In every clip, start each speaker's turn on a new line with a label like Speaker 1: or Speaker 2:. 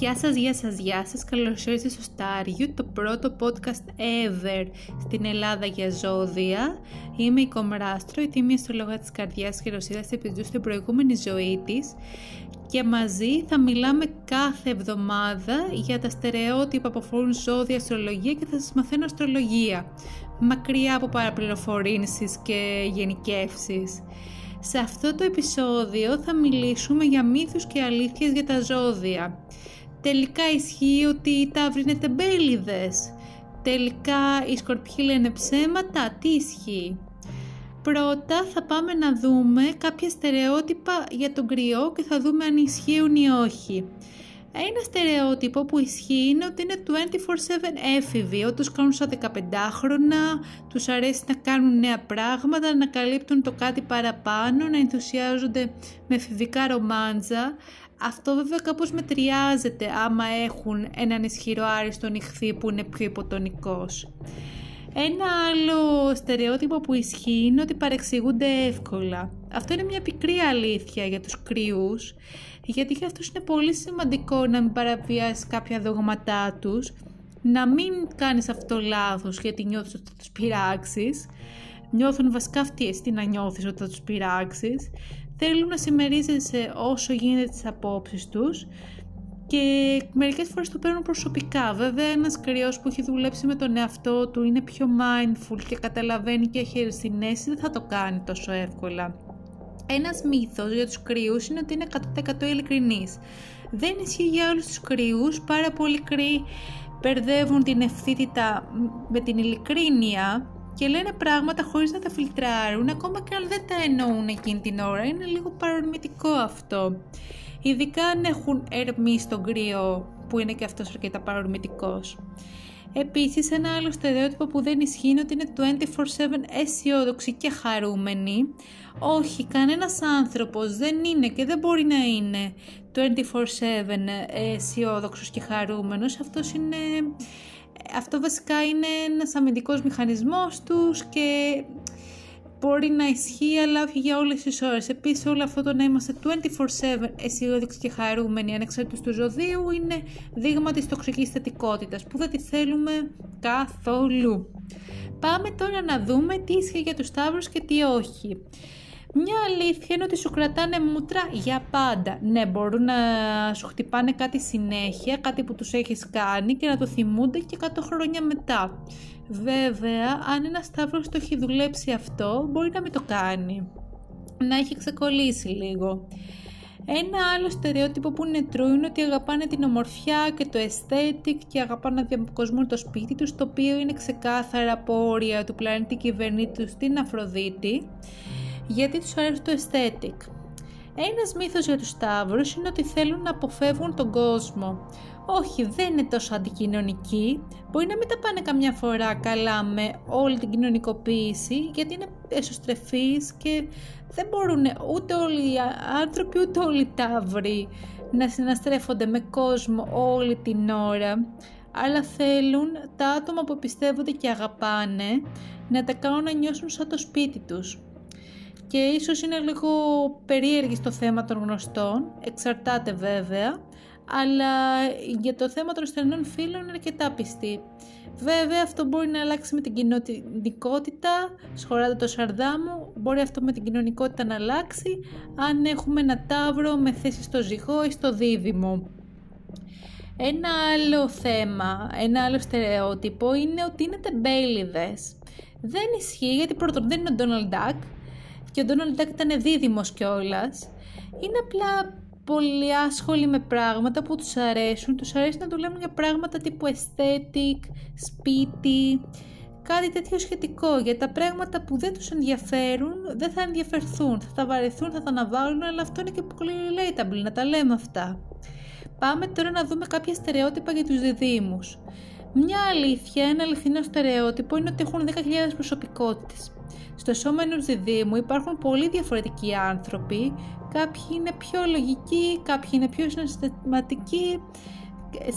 Speaker 1: Γεια σας, γεια σας, γεια σας. Καλώς ήρθατε στο Στάριου, το πρώτο podcast ever στην Ελλάδα για ζώδια. Είμαι η Κομράστρο, η τιμή αστρολόγα της καρδιάς και ρωσίδας επιζού στην προηγούμενη ζωή της και μαζί θα μιλάμε κάθε εβδομάδα για τα στερεότυπα που αφορούν ζώδια, αστρολογία και θα σας μαθαίνω αστρολογία. Μακριά από παραπληροφορήσεις και γενικεύσεις. Σε αυτό το επεισόδιο θα μιλήσουμε για μύθους και αλήθειες για τα ζώδια. Τελικά ισχύει ότι οι ταύροι είναι τεμπέληδες. Τελικά οι σκορπιοί λένε ψέματα. Τι ισχύει. Πρώτα θα πάμε να δούμε κάποια στερεότυπα για τον κρυό και θα δούμε αν ισχύουν ή όχι. Ένα στερεότυπο που ισχύει είναι ότι είναι 24-7 έφηβοι, όταν κάνουν στα 15χρονα, τους αρέσει να κάνουν νέα πράγματα, να καλύπτουν το κάτι παραπάνω, να ενθουσιάζονται με εφηβικά ρομάντζα. Αυτό βέβαια κάπως μετριάζεται άμα έχουν έναν ισχυρό άριστο νυχθή που είναι πιο υποτονικός. Ένα άλλο στερεότυπο που ισχύει είναι ότι παρεξηγούνται εύκολα. Αυτό είναι μια πικρή αλήθεια για τους κρυούς, γιατί για αυτούς είναι πολύ σημαντικό να μην παραβιάσεις κάποια δογματά τους, να μην κάνεις αυτό λάθος γιατί νιώθεις ότι θα τους πειράξεις, νιώθουν βασικά αυτοί εσύ να νιώθεις ότι θα τους πειράξεις, θέλουν να συμμερίζεσαι όσο γίνεται τις απόψεις τους και μερικές φορές το παίρνουν προσωπικά. Βέβαια ένας κρυός που έχει δουλέψει με τον εαυτό του είναι πιο mindful και καταλαβαίνει και έχει συνέση δεν θα το κάνει τόσο εύκολα. Ένας μύθος για τους κρυούς είναι ότι είναι 100% ειλικρινής. Δεν ισχύει για όλους τους κρυούς, πάρα πολλοί κρύοι μπερδεύουν την ευθύτητα με την ειλικρίνεια και λένε πράγματα χωρίς να τα φιλτράρουν, ακόμα και αν δεν τα εννοούν εκείνη την ώρα. Είναι λίγο παρορμητικό αυτό. Ειδικά αν έχουν ερμή στον κρύο που είναι και αυτός αρκετά παρορμητικός. Επίσης ένα άλλο στερεότυπο που δεν ισχύει είναι ότι είναι 24-7 αισιόδοξοι και χαρούμενοι. Όχι, κανένας άνθρωπος δεν είναι και δεν μπορεί να είναι 24-7 αισιόδοξος και χαρούμενος. Αυτός είναι... Αυτό βασικά είναι ένας αμυντικός μηχανισμός τους και μπορεί να ισχύει αλλά όχι για όλες τις ώρες. Επίσης όλο αυτό το να είμαστε 24-7 αισιόδοξοι και χαρούμενοι ανεξάρτητος του ζωδίου είναι δείγμα της τοξικής θετικότητας που δεν τη θέλουμε καθόλου. Πάμε τώρα να δούμε τι ισχύει για τους Σταύρους και τι όχι. Μια αλήθεια είναι ότι σου κρατάνε μούτρα για πάντα. Ναι, μπορούν να σου χτυπάνε κάτι συνέχεια, κάτι που τους έχεις κάνει και να το θυμούνται και 100 χρόνια μετά. Βέβαια, αν ένας Σταύρος το έχει δουλέψει αυτό, μπορεί να μην το κάνει. Να έχει ξεκολλήσει λίγο. Ένα άλλο στερεότυπο που είναι true είναι ότι αγαπάνε την ομορφιά και το aesthetic και αγαπάνε να διακοσμούν το σπίτι τους, το οποίο είναι ξεκάθαρα από όρια του πλανήτη κυβερνήτου στην Αφροδίτη, γιατί τους αρέσει το aesthetic. Ένας μύθος για τους Σταύρους είναι ότι θέλουν να αποφεύγουν τον κόσμο. Όχι, δεν είναι τόσο αντικοινωνικοί. Μπορεί να μην τα πάνε καμιά φορά καλά με όλη την κοινωνικοποίηση, γιατί είναι εσωστρεφείς και δεν μπορούν ούτε όλοι οι άνθρωποι, ούτε όλοι οι ταύροι να συναστρέφονται με κόσμο όλη την ώρα, αλλά θέλουν τα άτομα που πιστεύονται και αγαπάνε να τα κάνουν να νιώσουν σαν το σπίτι τους. Και ίσως είναι λίγο περίεργη στο θέμα των γνωστών, εξαρτάται βέβαια, αλλά για το θέμα των στενών φίλων είναι αρκετά πιστή. Βέβαια αυτό μπορεί να αλλάξει με την κοινωνικότητα, σχωράτε το σαρδάμου, μπορεί αυτό με την κοινωνικότητα να αλλάξει αν έχουμε ένα τάβρο με θέση στο ζυγό ή στο δίδυμο. Ένα άλλο θέμα, ένα άλλο στερεότυπο είναι ότι είναι τεμπέληδες. Δεν ισχύει γιατί πρώτον δεν είναι ο Donald Duck και ο Donald Duck ήταν δίδυμος κιόλας. Είναι απλά πολύ άσχολοι με πράγματα που τους αρέσουν. Τους αρέσει να δουλεύουν για πράγματα τύπου aesthetic, σπίτι, κάτι τέτοιο σχετικό. Για τα πράγματα που δεν τους ενδιαφέρουν, δεν θα ενδιαφερθούν. Θα τα βαρεθούν, θα τα αναβάλουν, αλλά αυτό είναι και πολύ relatable, να τα λέμε αυτά. Πάμε τώρα να δούμε κάποια στερεότυπα για τους διδήμους. Μια αλήθεια, ένα αληθινό στερεότυπο είναι ότι έχουν 10.000 προσωπικότητες. Στο σώμα ενός διδήμου υπάρχουν πολύ διαφορετικοί άνθρωποι, κάποιοι είναι πιο λογικοί, κάποιοι είναι πιο συναισθηματικοί,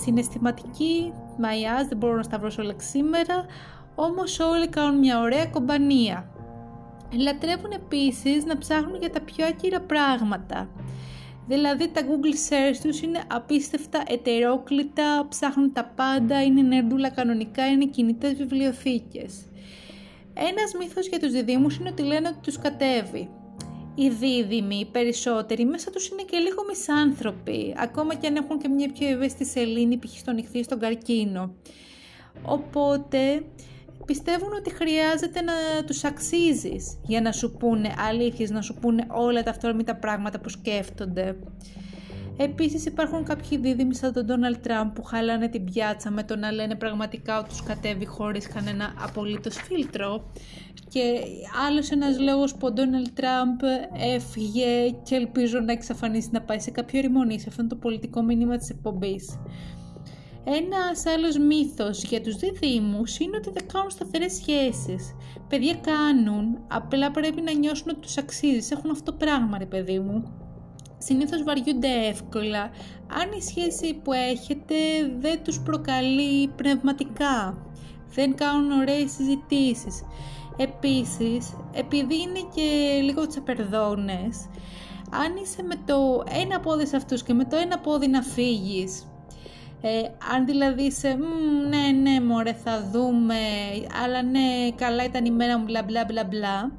Speaker 1: συναισθηματικοί, μαϊάς, δεν μπορώ να σταυρώσω όλα σήμερα, όμως όλοι κάνουν μια ωραία κομπανία. Λατρεύουν επίσης να ψάχνουν για τα πιο άκυρα πράγματα. Δηλαδή τα Google search τους είναι απίστευτα ετερόκλητα, ψάχνουν τα πάντα, είναι νερντούλα κανονικά, είναι κινητές βιβλιοθήκες. Ένας μύθος για τους διδήμους είναι ότι λένε ότι τους κατέβει. Οι δίδυμοι, οι περισσότεροι, μέσα τους είναι και λίγο μισάνθρωποι, ακόμα και αν έχουν και μια πιο ευαίσθητη σελήνη, π.χ. στον ηχθή, στον καρκίνο. Οπότε πιστεύουν ότι χρειάζεται να τους αξίζεις για να σου πούνε αλήθειες, να σου πούνε όλα τα αυτόρμητα πράγματα που σκέφτονται. Επίσης υπάρχουν κάποιοι δίδυμοι σαν τον Ντόναλτ Τραμπ που χαλάνε την πιάτσα με το να λένε πραγματικά ότι τους κατέβει χωρίς κανένα απολύτως φίλτρο και άλλος ένας λόγος που ο Ντόναλτ Τραμπ έφυγε και ελπίζω να εξαφανίσει να πάει σε κάποιο ρημονή σε αυτό είναι το πολιτικό μήνυμα της εκπομπής. Ένας άλλος μύθος για τους διδήμους είναι ότι δεν κάνουν σταθερές σχέσεις. Παιδιά κάνουν, απλά πρέπει να νιώσουν ότι τους αξίζεις. Έχουν αυτό το πράγμα ρε παιδί μου. Συνήθως βαριούνται εύκολα, αν η σχέση που έχετε δεν τους προκαλεί πνευματικά. Δεν κάνουν ωραίες συζητήσεις. Επίσης, επειδή είναι και λίγο τσαπερδόνες, αν είσαι με το ένα πόδι σε αυτούς και με το ένα πόδι να φύγεις ε, αν δηλαδή σε ναι ναι μωρέ θα δούμε αλλά ναι καλά ήταν η μέρα μου μπλα μπλα μπλα μπλα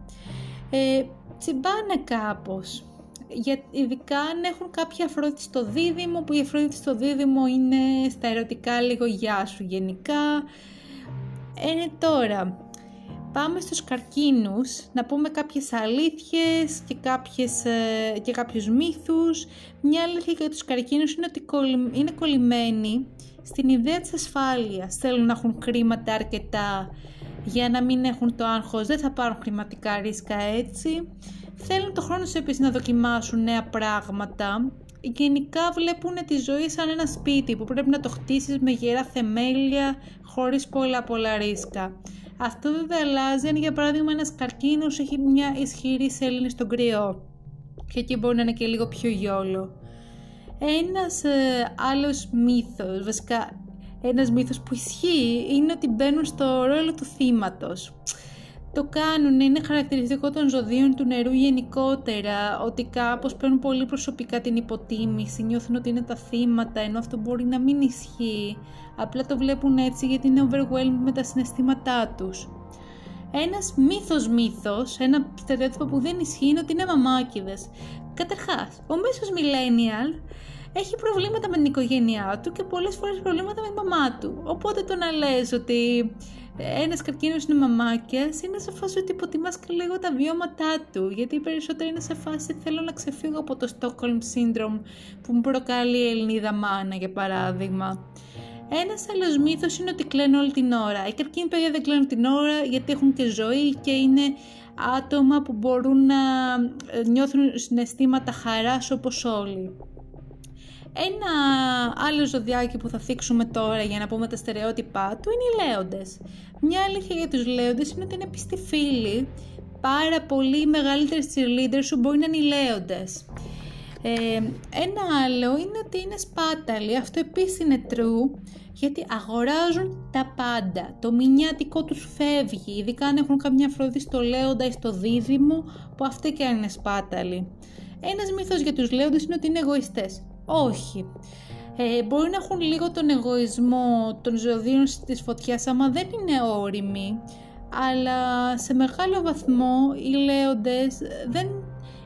Speaker 1: ε, τσιμπάνε κάπως για, ειδικά αν έχουν κάποια αφρότη στο δίδυμο που η αφρότη στο δίδυμο είναι στα ερωτικά λίγο γεια σου γενικά ε, τώρα πάμε στους καρκίνους να πούμε κάποιες αλήθειες και, κάποιες, ε, και κάποιους μύθους. Μια αλήθεια για τους καρκίνους είναι ότι είναι κολλημένοι στην ιδέα της ασφάλειας. Θέλουν να έχουν χρήματα αρκετά για να μην έχουν το άγχος, δεν θα πάρουν χρηματικά ρίσκα έτσι. Θέλουν το χρόνο σου επίσης να δοκιμάσουν νέα πράγματα. Γενικά βλέπουν τη ζωή σαν ένα σπίτι που πρέπει να το χτίσεις με γερά θεμέλια χωρίς πολλά πολλά ρίσκα. Αυτό βέβαια αλλάζει αν για παράδειγμα ένας καρκίνος έχει μια ισχυρή σέλινη στον κρυό και εκεί μπορεί να είναι και λίγο πιο γιόλο. Ένας ε, άλλος μύθος, βασικά ένας μύθος που ισχύει είναι ότι μπαίνουν στο ρόλο του θύματος το κάνουν, είναι χαρακτηριστικό των ζωδίων του νερού γενικότερα, ότι κάπως παίρνουν πολύ προσωπικά την υποτίμηση, νιώθουν ότι είναι τα θύματα, ενώ αυτό μπορεί να μην ισχύει, απλά το βλέπουν έτσι γιατί είναι overwhelmed με τα συναισθήματά τους. Ένας μύθος μύθος, ένα στερεότυπο που δεν ισχύει είναι ότι είναι μαμάκιδες. Καταρχάς, ο μέσος millennial έχει προβλήματα με την οικογένειά του και πολλές φορές προβλήματα με τη μαμά του. Οπότε το να λες ότι ένας καρκίνος είναι μαμάκιας είναι σε φάση ότι υποτιμάς και λίγο τα βιώματά του γιατί περισσότερο είναι σε φάση θέλω να ξεφύγω από το Stockholm Syndrome που μου προκαλεί η Ελληνίδα μάνα για παράδειγμα. Ένας άλλος μύθος είναι ότι κλαίνουν όλη την ώρα. Οι καρκίνοι παιδιά δεν κλαίνουν την ώρα γιατί έχουν και ζωή και είναι άτομα που μπορούν να ε, νιώθουν συναισθήματα χαράς όπως όλοι. Ένα άλλο ζωδιάκι που θα θίξουμε τώρα για να πούμε τα στερεότυπά του είναι οι λέοντες. Μια αλήθεια για τους λέοντες είναι ότι είναι πιστοί φίλοι, πάρα πολύ μεγαλύτερες cheerleaders σου μπορεί να είναι οι λέοντες. Ε, ένα άλλο είναι ότι είναι σπάταλοι, αυτό επίσης είναι true, γιατί αγοράζουν τα πάντα. Το μηνιάτικό τους φεύγει, ειδικά αν έχουν καμιά φροντί στο λέοντα ή στο δίδυμο, που αυτοί και αν είναι σπάταλοι. Ένας μύθος για τους λέοντες είναι ότι είναι εγωιστές. Όχι. Ε, μπορεί να έχουν λίγο τον εγωισμό των ζωδίων της φωτιάς άμα δεν είναι όριμοι, αλλά σε μεγάλο βαθμό οι λέοντες δεν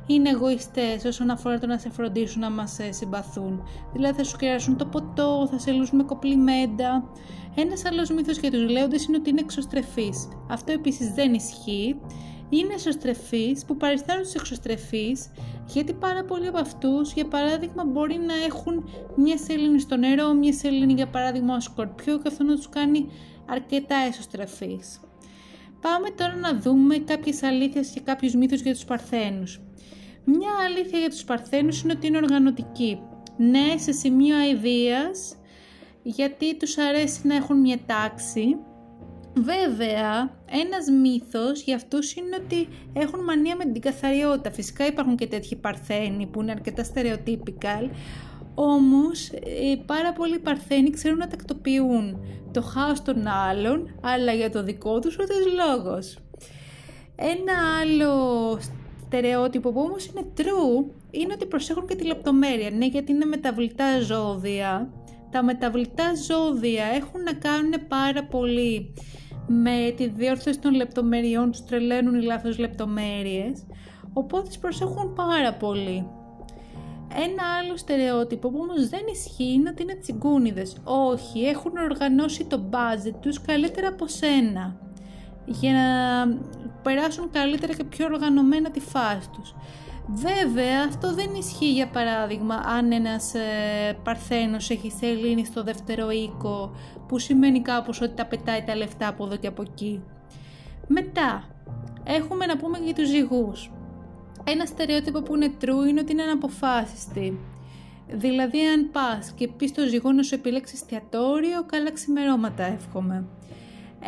Speaker 1: είναι εγωιστές όσον αφορά το να σε φροντίσουν να μας ε, συμπαθούν. Δηλαδή θα σου κεράσουν το ποτό, θα σε λούσουν με κοπλιμέντα. Ένας άλλος μύθος για τους λέοντες είναι ότι είναι εξωστρεφείς. Αυτό επίσης δεν ισχύει είναι εσωστρεφείς που παριστάνουν τους εξωστρεφείς γιατί πάρα πολλοί από αυτούς για παράδειγμα μπορεί να έχουν μια σελήνη στο νερό, μια σελήνη για παράδειγμα ο σκορπιό και αυτό να τους κάνει αρκετά εσωστρεφείς. Πάμε τώρα να δούμε κάποιες αλήθειες και κάποιους μύθους για τους Παρθένους. Μια αλήθεια για τους Παρθένους είναι ότι είναι οργανωτικοί. Ναι, σε σημείο αηδίας, γιατί τους αρέσει να έχουν μια τάξη, Βέβαια, ένας μύθος για αυτούς είναι ότι έχουν μανία με την καθαριότητα. Φυσικά υπάρχουν και τέτοιοι παρθένοι που είναι αρκετά stereotypical, όμως ε, πάρα πολλοί παρθένοι ξέρουν να τακτοποιούν το χάος των άλλων, αλλά για το δικό τους ούτε λόγος. Ένα άλλο στερεότυπο που όμως είναι true είναι ότι προσέχουν και τη λεπτομέρεια. Ναι, γιατί είναι μεταβλητά ζώδια. Τα μεταβλητά ζώδια έχουν να κάνουν πάρα πολύ με τη διόρθωση των λεπτομεριών, τους τρελαίνουν οι λάθος λεπτομέρειες, οπότε τις προσέχουν πάρα πολύ. Ένα άλλο στερεότυπο που όμως δεν ισχύει είναι ότι είναι τσιγκούνιδες. Όχι, έχουν οργανώσει το budget τους καλύτερα από σένα για να περάσουν καλύτερα και πιο οργανωμένα τη φάση τους. Βέβαια, αυτό δεν ισχύει για παράδειγμα αν ένας ε, παρθένος έχει σελήνη στο δεύτερο οίκο που σημαίνει κάπως ότι τα πετάει τα λεφτά από εδώ και από εκεί. Μετά, έχουμε να πούμε για τους ζυγούς. Ένα στερεότυπο που είναι true είναι ότι είναι αναποφάσιστη. Δηλαδή αν πας και πεις στο ζυγό να σου επιλέξει εστιατόριο, καλά ξημερώματα εύχομαι.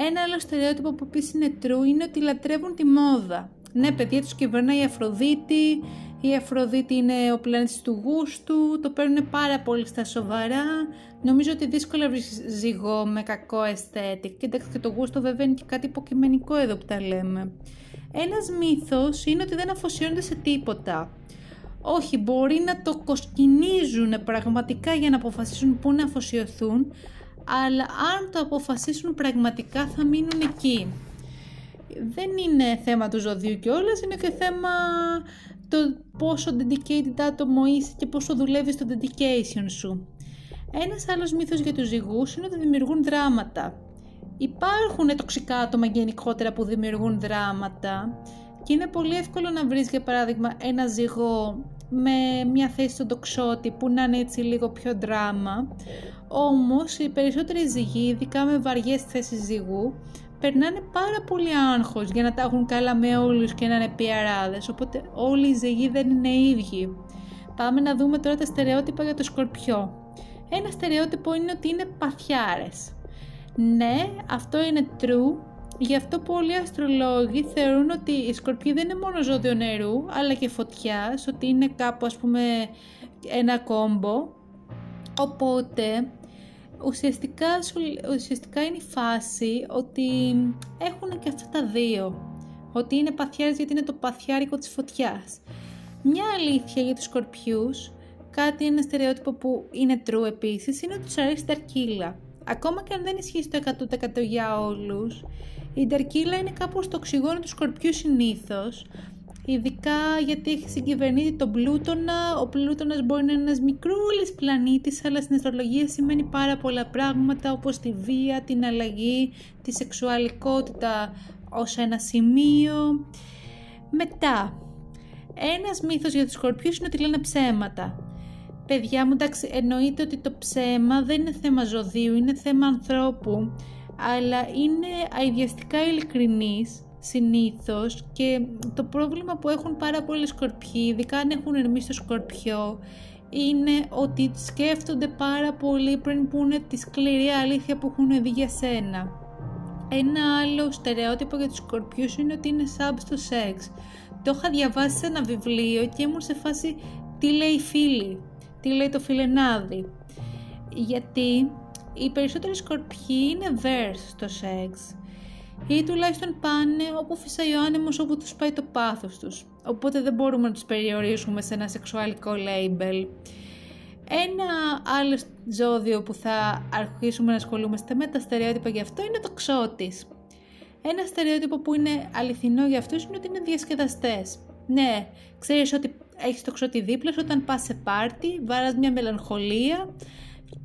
Speaker 1: Ένα άλλο στερεότυπο που επίσης είναι true είναι ότι λατρεύουν τη μόδα. Ναι, παιδιά, τους κυβερνάει η Αφροδίτη, η Αφροδίτη είναι ο πλανήτης του γούστου, το παίρνουν πάρα πολύ στα σοβαρά. Νομίζω ότι δύσκολα βρεις ζυγό με κακό aesthetic. Κοιτάξτε και το γούστο βέβαια είναι και κάτι υποκειμενικό εδώ που τα λέμε. Ένας μύθος είναι ότι δεν αφοσιώνονται σε τίποτα. Όχι, μπορεί να το κοσκινίζουν πραγματικά για να αποφασίσουν πού να αφοσιωθούν, αλλά αν το αποφασίσουν πραγματικά θα μείνουν εκεί δεν είναι θέμα του ζωδίου και όλες, είναι και θέμα το πόσο dedicated άτομο είσαι και πόσο δουλεύεις στο dedication σου. Ένας άλλος μύθος για τους ζυγούς είναι ότι δημιουργούν δράματα. Υπάρχουν τοξικά άτομα γενικότερα που δημιουργούν δράματα και είναι πολύ εύκολο να βρεις για παράδειγμα ένα ζυγό με μια θέση στον τοξότη που να είναι έτσι λίγο πιο δράμα. Όμως οι περισσότεροι ζυγοί, ειδικά με βαριές θέσεις ζυγού, περνάνε πάρα πολύ άγχος για να τα έχουν καλά με όλους και να είναι πιαράδες, οπότε όλοι οι ζυγοί δεν είναι ίδιοι. Πάμε να δούμε τώρα τα στερεότυπα για το σκορπιό. Ένα στερεότυπο είναι ότι είναι παθιάρες. Ναι, αυτό είναι true, γι' αυτό πολλοί αστρολόγοι θεωρούν ότι η σκορπιοί δεν είναι μόνο ζώδιο νερού, αλλά και φωτιάς, ότι είναι κάπου ας πούμε ένα κόμπο. Οπότε ουσιαστικά, ουσιαστικά είναι η φάση ότι έχουν και αυτά τα δύο. Ότι είναι παθιάρες γιατί είναι το παθιάρικο της φωτιάς. Μια αλήθεια για τους σκορπιούς, κάτι ένα στερεότυπο που είναι true επίσης, είναι ότι τους αρέσει η ταρκύλα. Ακόμα και αν δεν ισχύει στο 100% για όλους, η ταρκύλα είναι κάπως το οξυγόνο του σκορπιού συνήθως, ειδικά γιατί έχει συγκυβερνήσει τον Πλούτονα. Ο Πλούτονας μπορεί να είναι ένας μικρούλης πλανήτης, αλλά στην αστρολογία σημαίνει πάρα πολλά πράγματα όπως τη βία, την αλλαγή, τη σεξουαλικότητα ως ένα σημείο. Μετά, ένας μύθος για τους σκορπιούς είναι ότι λένε ψέματα. Παιδιά μου, εντάξει, εννοείται ότι το ψέμα δεν είναι θέμα ζωδίου, είναι θέμα ανθρώπου, αλλά είναι αειδιαστικά ειλικρινής συνήθως και το πρόβλημα που έχουν πάρα πολλοί σκορπιοί, ειδικά αν έχουν ερμήσει στο σκορπιό, είναι ότι σκέφτονται πάρα πολύ πριν πούνε τη σκληρή αλήθεια που έχουν δει για σένα. Ένα άλλο στερεότυπο για τους σκορπιούς είναι ότι είναι σάμπ στο σεξ. Το είχα διαβάσει σε ένα βιβλίο και ήμουν σε φάση τι λέει η φίλη, τι λέει το φιλενάδι; Γιατί οι περισσότεροι σκορπιοί είναι verse στο σεξ ή τουλάχιστον πάνε όπου φυσάει ο άνεμος όπου τους πάει το πάθος τους. Οπότε δεν μπορούμε να τους περιορίσουμε σε ένα σεξουαλικό label. Ένα άλλο ζώδιο που θα αρχίσουμε να ασχολούμαστε με τα στερεότυπα γι' αυτό είναι το ξώτης. Ένα στερεότυπο που είναι αληθινό για αυτούς είναι ότι είναι διασκεδαστές. Ναι, ξέρεις ότι έχεις το ξώτη δίπλα όταν πας σε πάρτι, βάρας μια μελαγχολία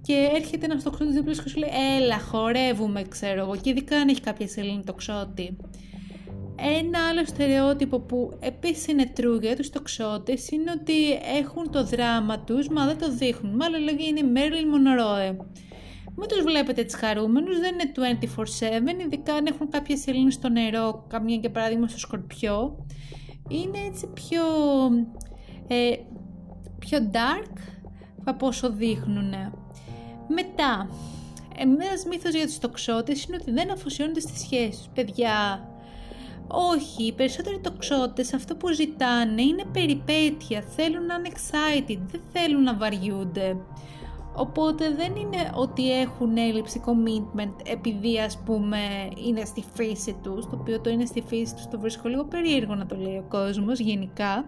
Speaker 1: και έρχεται ένας τοξότης δίπλα και σου λέει Έλα, χορεύουμε, ξέρω εγώ. Και ειδικά αν έχει κάποια σελήνη τοξότη. Ένα άλλο στερεότυπο που επίσης είναι true για τους τοξότες είναι ότι έχουν το δράμα τους, μα δεν το δείχνουν. Με άλλα λόγια είναι Marilyn Monroe. Μην τους βλέπετε έτσι χαρούμενους, δεν είναι 24-7, ειδικά αν έχουν κάποια σελήνη στο νερό, καμία για παράδειγμα στο σκορπιό. Είναι έτσι πιο, ε, πιο dark από όσο δείχνουν. Μετά, ένας μύθος για τους τοξότες είναι ότι δεν αφοσιώνονται στις σχέσεις. Παιδιά, όχι, οι περισσότεροι τοξότες αυτό που ζητάνε είναι περιπέτεια, θέλουν να είναι excited, δεν θέλουν να βαριούνται. Οπότε δεν είναι ότι έχουν έλλειψη commitment επειδή ας πούμε είναι στη φύση τους, το οποίο το είναι στη φύση τους το βρίσκω λίγο περίεργο να το λέει ο κόσμος γενικά.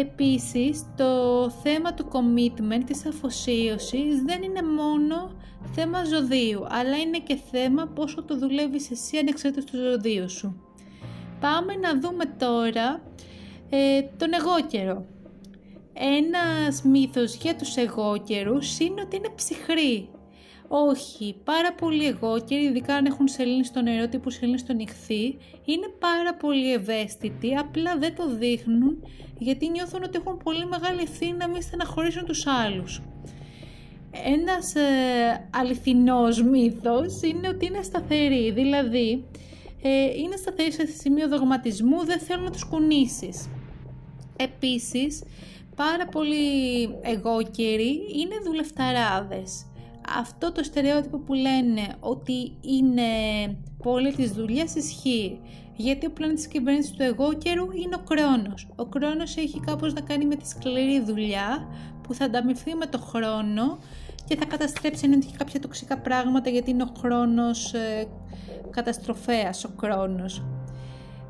Speaker 1: Επίσης, το θέμα του commitment, της αφοσίωσης δεν είναι μόνο θέμα ζωδίου, αλλά είναι και θέμα πόσο το δουλεύεις εσύ ανεξάρτητα του ζωδίου σου. Πάμε να δούμε τώρα ε, τον εγώκερο. Ένας μύθος για τους εγώκερους είναι ότι είναι ψυχροί. Όχι, πάρα πολλοί εγώκεροι, ειδικά αν έχουν σελήνη στο νερό τύπου σελήνη στο νυχθή, είναι πάρα πολύ ευαίσθητοι, απλά δεν το δείχνουν γιατί νιώθουν ότι έχουν πολύ μεγάλη ευθύνη να μην στεναχωρήσουν τους άλλους. Ένας ε, αληθινός μύθος είναι ότι είναι σταθεροί, δηλαδή ε, είναι σταθεροί σε σημείο δογματισμού, δεν θέλουν να τους κουνήσεις. Επίσης, πάρα πολλοί εγώκεροι είναι δουλευταράδες. Αυτό το στερεότυπο που λένε ότι είναι πόλη της δουλειάς ισχύει. Γιατί ο πλανήτης κυβέρνησης του εγώκερου είναι ο Κρόνος. Ο Κρόνος έχει κάπως να κάνει με τη σκληρή δουλειά που θα ανταμυφθεί με το χρόνο και θα καταστρέψει ενώ έχει κάποια τοξικά πράγματα γιατί είναι ο χρόνος ε, καταστροφέας ο Κρόνος.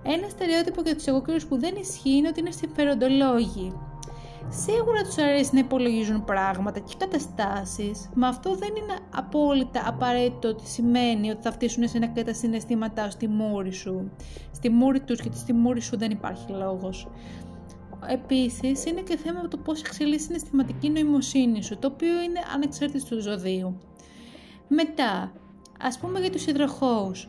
Speaker 1: Ένα στερεότυπο για τους εγώκερους που δεν ισχύει είναι ότι είναι συμφεροντολόγοι. Σίγουρα τους αρέσει να υπολογίζουν πράγματα και καταστάσεις, μα αυτό δεν είναι απόλυτα απαραίτητο ότι σημαίνει ότι θα φτύσουν σε ένα τα συναισθήματά στη μούρη σου. Στη μούρη τους και στη μούρη σου δεν υπάρχει λόγος. Επίσης, είναι και θέμα το πώς εξελίσσει η συναισθηματική νοημοσύνη σου, το οποίο είναι ανεξάρτητο του ζωδίου. Μετά, ας πούμε για τους υδροχώους.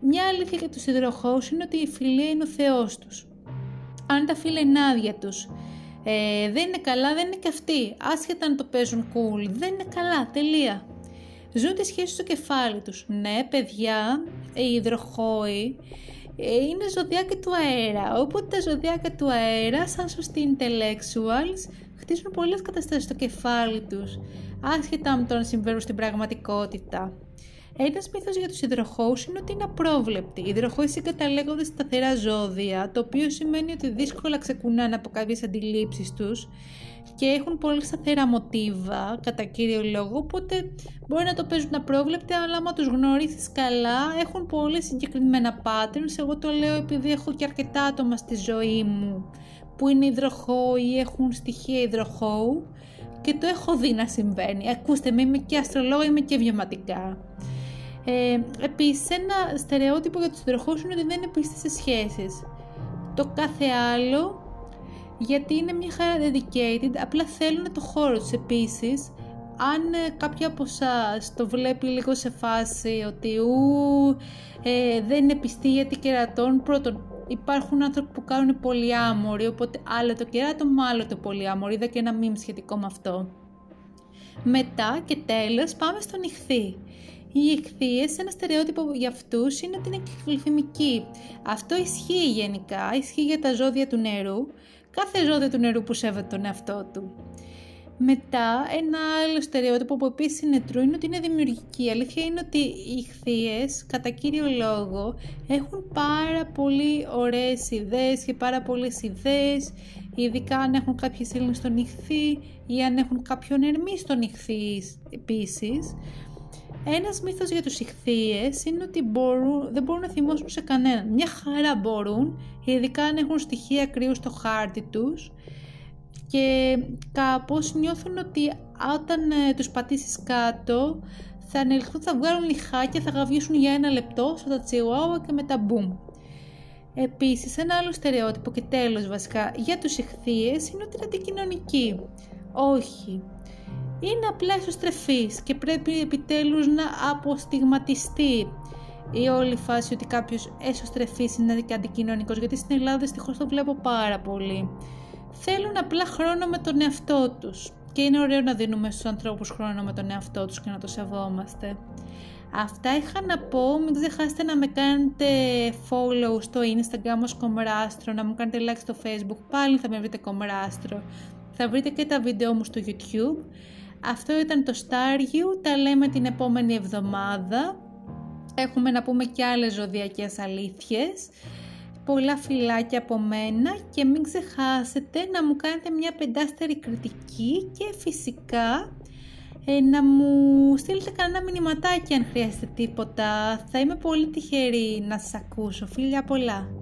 Speaker 1: Μια αλήθεια για τους υδροχώους είναι ότι η φιλία είναι ο θεός τους. Αν τα φιλενάδια τους ε, δεν είναι καλά, δεν είναι και αυτοί. Άσχετα αν το παίζουν cool, δεν είναι καλά, τελεία. Ζουν τη σχέση στο κεφάλι τους. Ναι, παιδιά, οι υδροχόοι ε, είναι ζωδιάκα του αέρα. Οπότε τα ζωδιάκα του αέρα, σαν σωστοί intellectuals, χτίζουν πολλές καταστάσεις στο κεφάλι τους, άσχετα με το να συμβαίνουν στην πραγματικότητα. Ένας μύθος για τους υδροχώους είναι ότι είναι απρόβλεπτοι. Οι υδροχώοι συγκαταλέγονται σταθερά ζώδια, το οποίο σημαίνει ότι δύσκολα ξεκουνάνε από κάποιες αντιλήψεις τους και έχουν πολύ σταθερά μοτίβα, κατά κύριο λόγο, οπότε μπορεί να το παίζουν απρόβλεπτα, αλλά άμα τους γνωρίσεις καλά, έχουν πολύ συγκεκριμένα patterns. Εγώ το λέω επειδή έχω και αρκετά άτομα στη ζωή μου που είναι υδροχώοι ή έχουν στοιχεία υδροχώου και το έχω δει να συμβαίνει. Ακούστε με, είμαι και αστρολόγο, είμαι και βιωματικά. Ε, Επίσης, ένα στερεότυπο για τους υδροχώου είναι ότι δεν είναι πίστη σε σχέσεις. Το κάθε άλλο, γιατί είναι μια χαρά dedicated, απλά θέλουν το χώρο τους. Επίσης, αν ε, κάποια από εσά το βλέπει λίγο σε φάση ότι ου, ε, δεν είναι πιστή γιατί κερατών, πρώτον, υπάρχουν άνθρωποι που κάνουν πολύ άμοροι, οπότε άλλο το κεράτο, άλλο το πολύ άμοροι, είδα και ένα μήνυμα σχετικό με αυτό. Μετά και τέλος πάμε στον ηχθή. Οι εκθείε, ένα στερεότυπο για αυτούς είναι ότι είναι κυκλοθυμικοί. Αυτό ισχύει γενικά, ισχύει για τα ζώδια του νερού, κάθε ζώδιο του νερού που σέβεται τον εαυτό του. Μετά, ένα άλλο στερεότυπο που επίσης είναι true είναι ότι είναι δημιουργική. Η αλήθεια είναι ότι οι ηχθείες, κατά κύριο λόγο, έχουν πάρα πολύ ωραίες ιδέες και πάρα πολλές ιδέες, ειδικά αν έχουν κάποιες Έλληνε στον ηχθή ή αν έχουν κάποιον ερμή στον ηχθή επίσης. Ένας μύθος για τους ηχθείες είναι ότι μπορούν, δεν μπορούν να θυμώσουν σε κανέναν. Μια χαρά μπορούν, ειδικά αν έχουν στοιχεία κρύου στο χάρτη τους και κάπως νιώθουν ότι όταν ε, τους πατήσεις κάτω θα ανελιχθούν, θα βγάλουν λιχάκια, θα γαβγίσουν για ένα λεπτό στο τσιουάουα και μετά μπουμ. Επίσης, ένα άλλο στερεότυπο και τέλος βασικά για τους ηχθείες είναι ότι είναι αντικοινωνικοί. Όχι, είναι απλά εσωστρεφής και πρέπει επιτέλους να αποστιγματιστεί η όλη φάση ότι κάποιος εσωστρεφής είναι και αντικοινωνικός γιατί στην Ελλάδα δυστυχώς το βλέπω πάρα πολύ. Θέλουν απλά χρόνο με τον εαυτό τους και είναι ωραίο να δίνουμε στους ανθρώπους χρόνο με τον εαυτό τους και να το σεβόμαστε. Αυτά είχα να πω, μην ξεχάσετε να με κάνετε follow στο instagram ως Κομράστρο, να μου κάνετε like στο facebook, πάλι θα με βρείτε Κομράστρο. Θα βρείτε και τα βίντεο μου στο YouTube. Αυτό ήταν το Στάργιου, τα λέμε την επόμενη εβδομάδα. Έχουμε να πούμε και άλλες ζωδιακές αλήθειες. Πολλά φιλάκια από μένα και μην ξεχάσετε να μου κάνετε μια πεντάστερη κριτική και φυσικά ε, να μου στείλετε κανένα μηνυματάκι αν χρειάζεται τίποτα. Θα είμαι πολύ τυχερή να σας ακούσω. Φίλια πολλά.